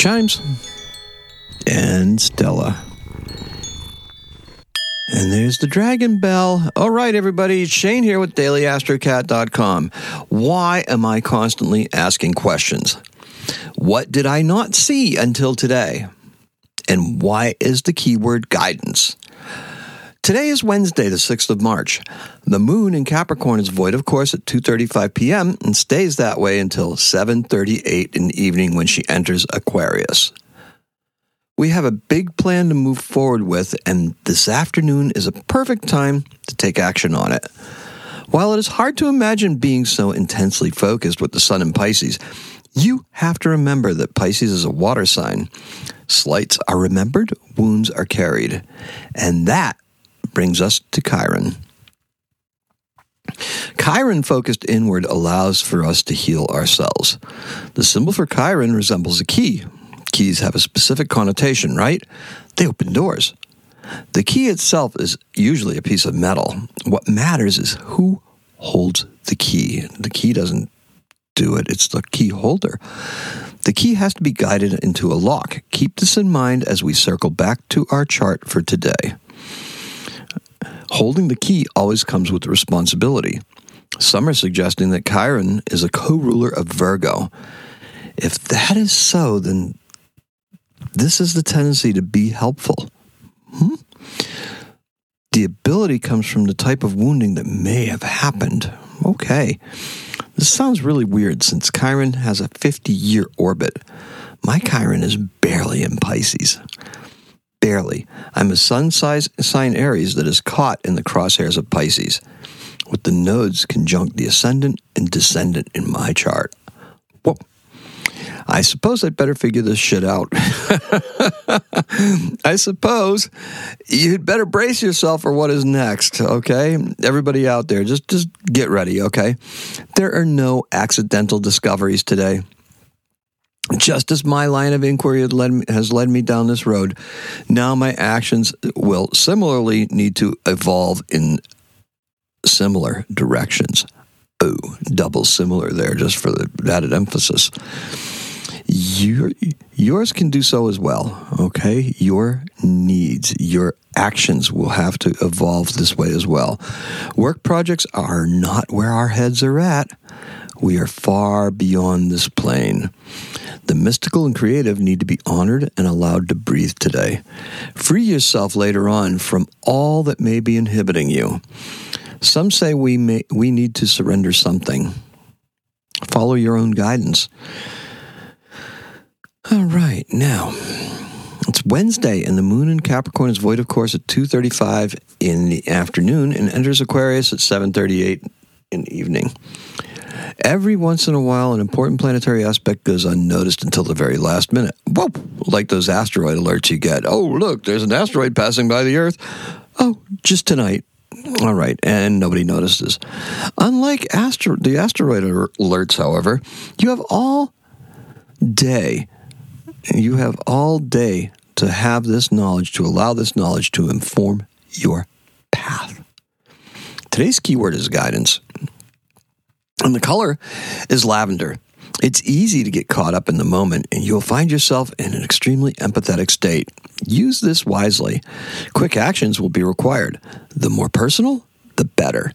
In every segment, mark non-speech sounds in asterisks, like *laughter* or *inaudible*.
Chimes and Stella. And there's the Dragon Bell. All right, everybody, Shane here with DailyAstroCat.com. Why am I constantly asking questions? What did I not see until today? And why is the keyword guidance? Today is Wednesday, the 6th of March. The moon in Capricorn is void, of course, at 2:35 p.m. and stays that way until 7:38 in the evening when she enters Aquarius. We have a big plan to move forward with, and this afternoon is a perfect time to take action on it. While it is hard to imagine being so intensely focused with the sun in Pisces, you have to remember that Pisces is a water sign. Slights are remembered, wounds are carried. And that brings us to Chiron. Chiron focused inward allows for us to heal ourselves. The symbol for Chiron resembles a key. Keys have a specific connotation, right? They open doors. The key itself is usually a piece of metal. What matters is who holds the key. The key doesn't do it, it's the key holder. The key has to be guided into a lock. Keep this in mind as we circle back to our chart for today. Holding the key always comes with the responsibility. Some are suggesting that Chiron is a co ruler of Virgo. If that is so, then this is the tendency to be helpful. Hmm? The ability comes from the type of wounding that may have happened. Okay. This sounds really weird since Chiron has a 50 year orbit. My Chiron is barely in Pisces. Barely. I'm a sun sign Aries that is caught in the crosshairs of Pisces, with the nodes conjunct the ascendant and descendant in my chart. Whoa. I suppose I'd better figure this shit out. *laughs* I suppose you'd better brace yourself for what is next, okay? Everybody out there, just just get ready, okay? There are no accidental discoveries today. Just as my line of inquiry led me, has led me down this road, now my actions will similarly need to evolve in similar directions. Oh, double similar there, just for the added emphasis. Your, yours can do so as well, okay? Your needs, your actions will have to evolve this way as well. Work projects are not where our heads are at. We are far beyond this plane. The mystical and creative need to be honored and allowed to breathe today. Free yourself later on from all that may be inhibiting you. Some say we may we need to surrender something. Follow your own guidance. All right, now it's Wednesday, and the moon in Capricorn is void, of course, at two thirty-five in the afternoon, and enters Aquarius at seven thirty-eight in the evening. Every once in a while, an important planetary aspect goes unnoticed until the very last minute. Whoa! Like those asteroid alerts you get. Oh, look, there's an asteroid passing by the Earth. Oh, just tonight. All right, and nobody notices. Unlike astro- the asteroid alerts, however, you have all day you have all day to have this knowledge, to allow this knowledge to inform your path. Today's keyword is guidance. And the color is lavender. It's easy to get caught up in the moment, and you'll find yourself in an extremely empathetic state. Use this wisely. Quick actions will be required. The more personal, the better.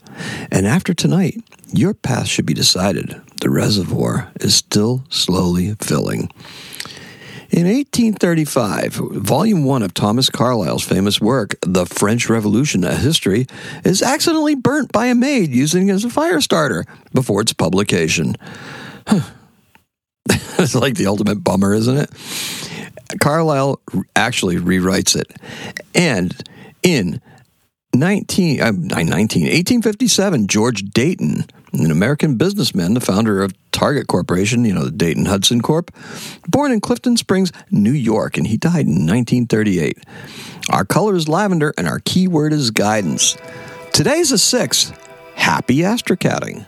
And after tonight, your path should be decided. The reservoir is still slowly filling. In 1835, Volume 1 of Thomas Carlyle's famous work, The French Revolution A History, is accidentally burnt by a maid using it as a fire starter before its publication. *laughs* it's like the ultimate bummer, isn't it? Carlyle actually rewrites it. And in 19, uh, 19, 1857, George Dayton, an American businessman, the founder of Target Corporation, you know, the Dayton Hudson Corp, born in Clifton Springs, New York, and he died in 1938. Our color is lavender, and our keyword is guidance. Today's a six. Happy astrocatting.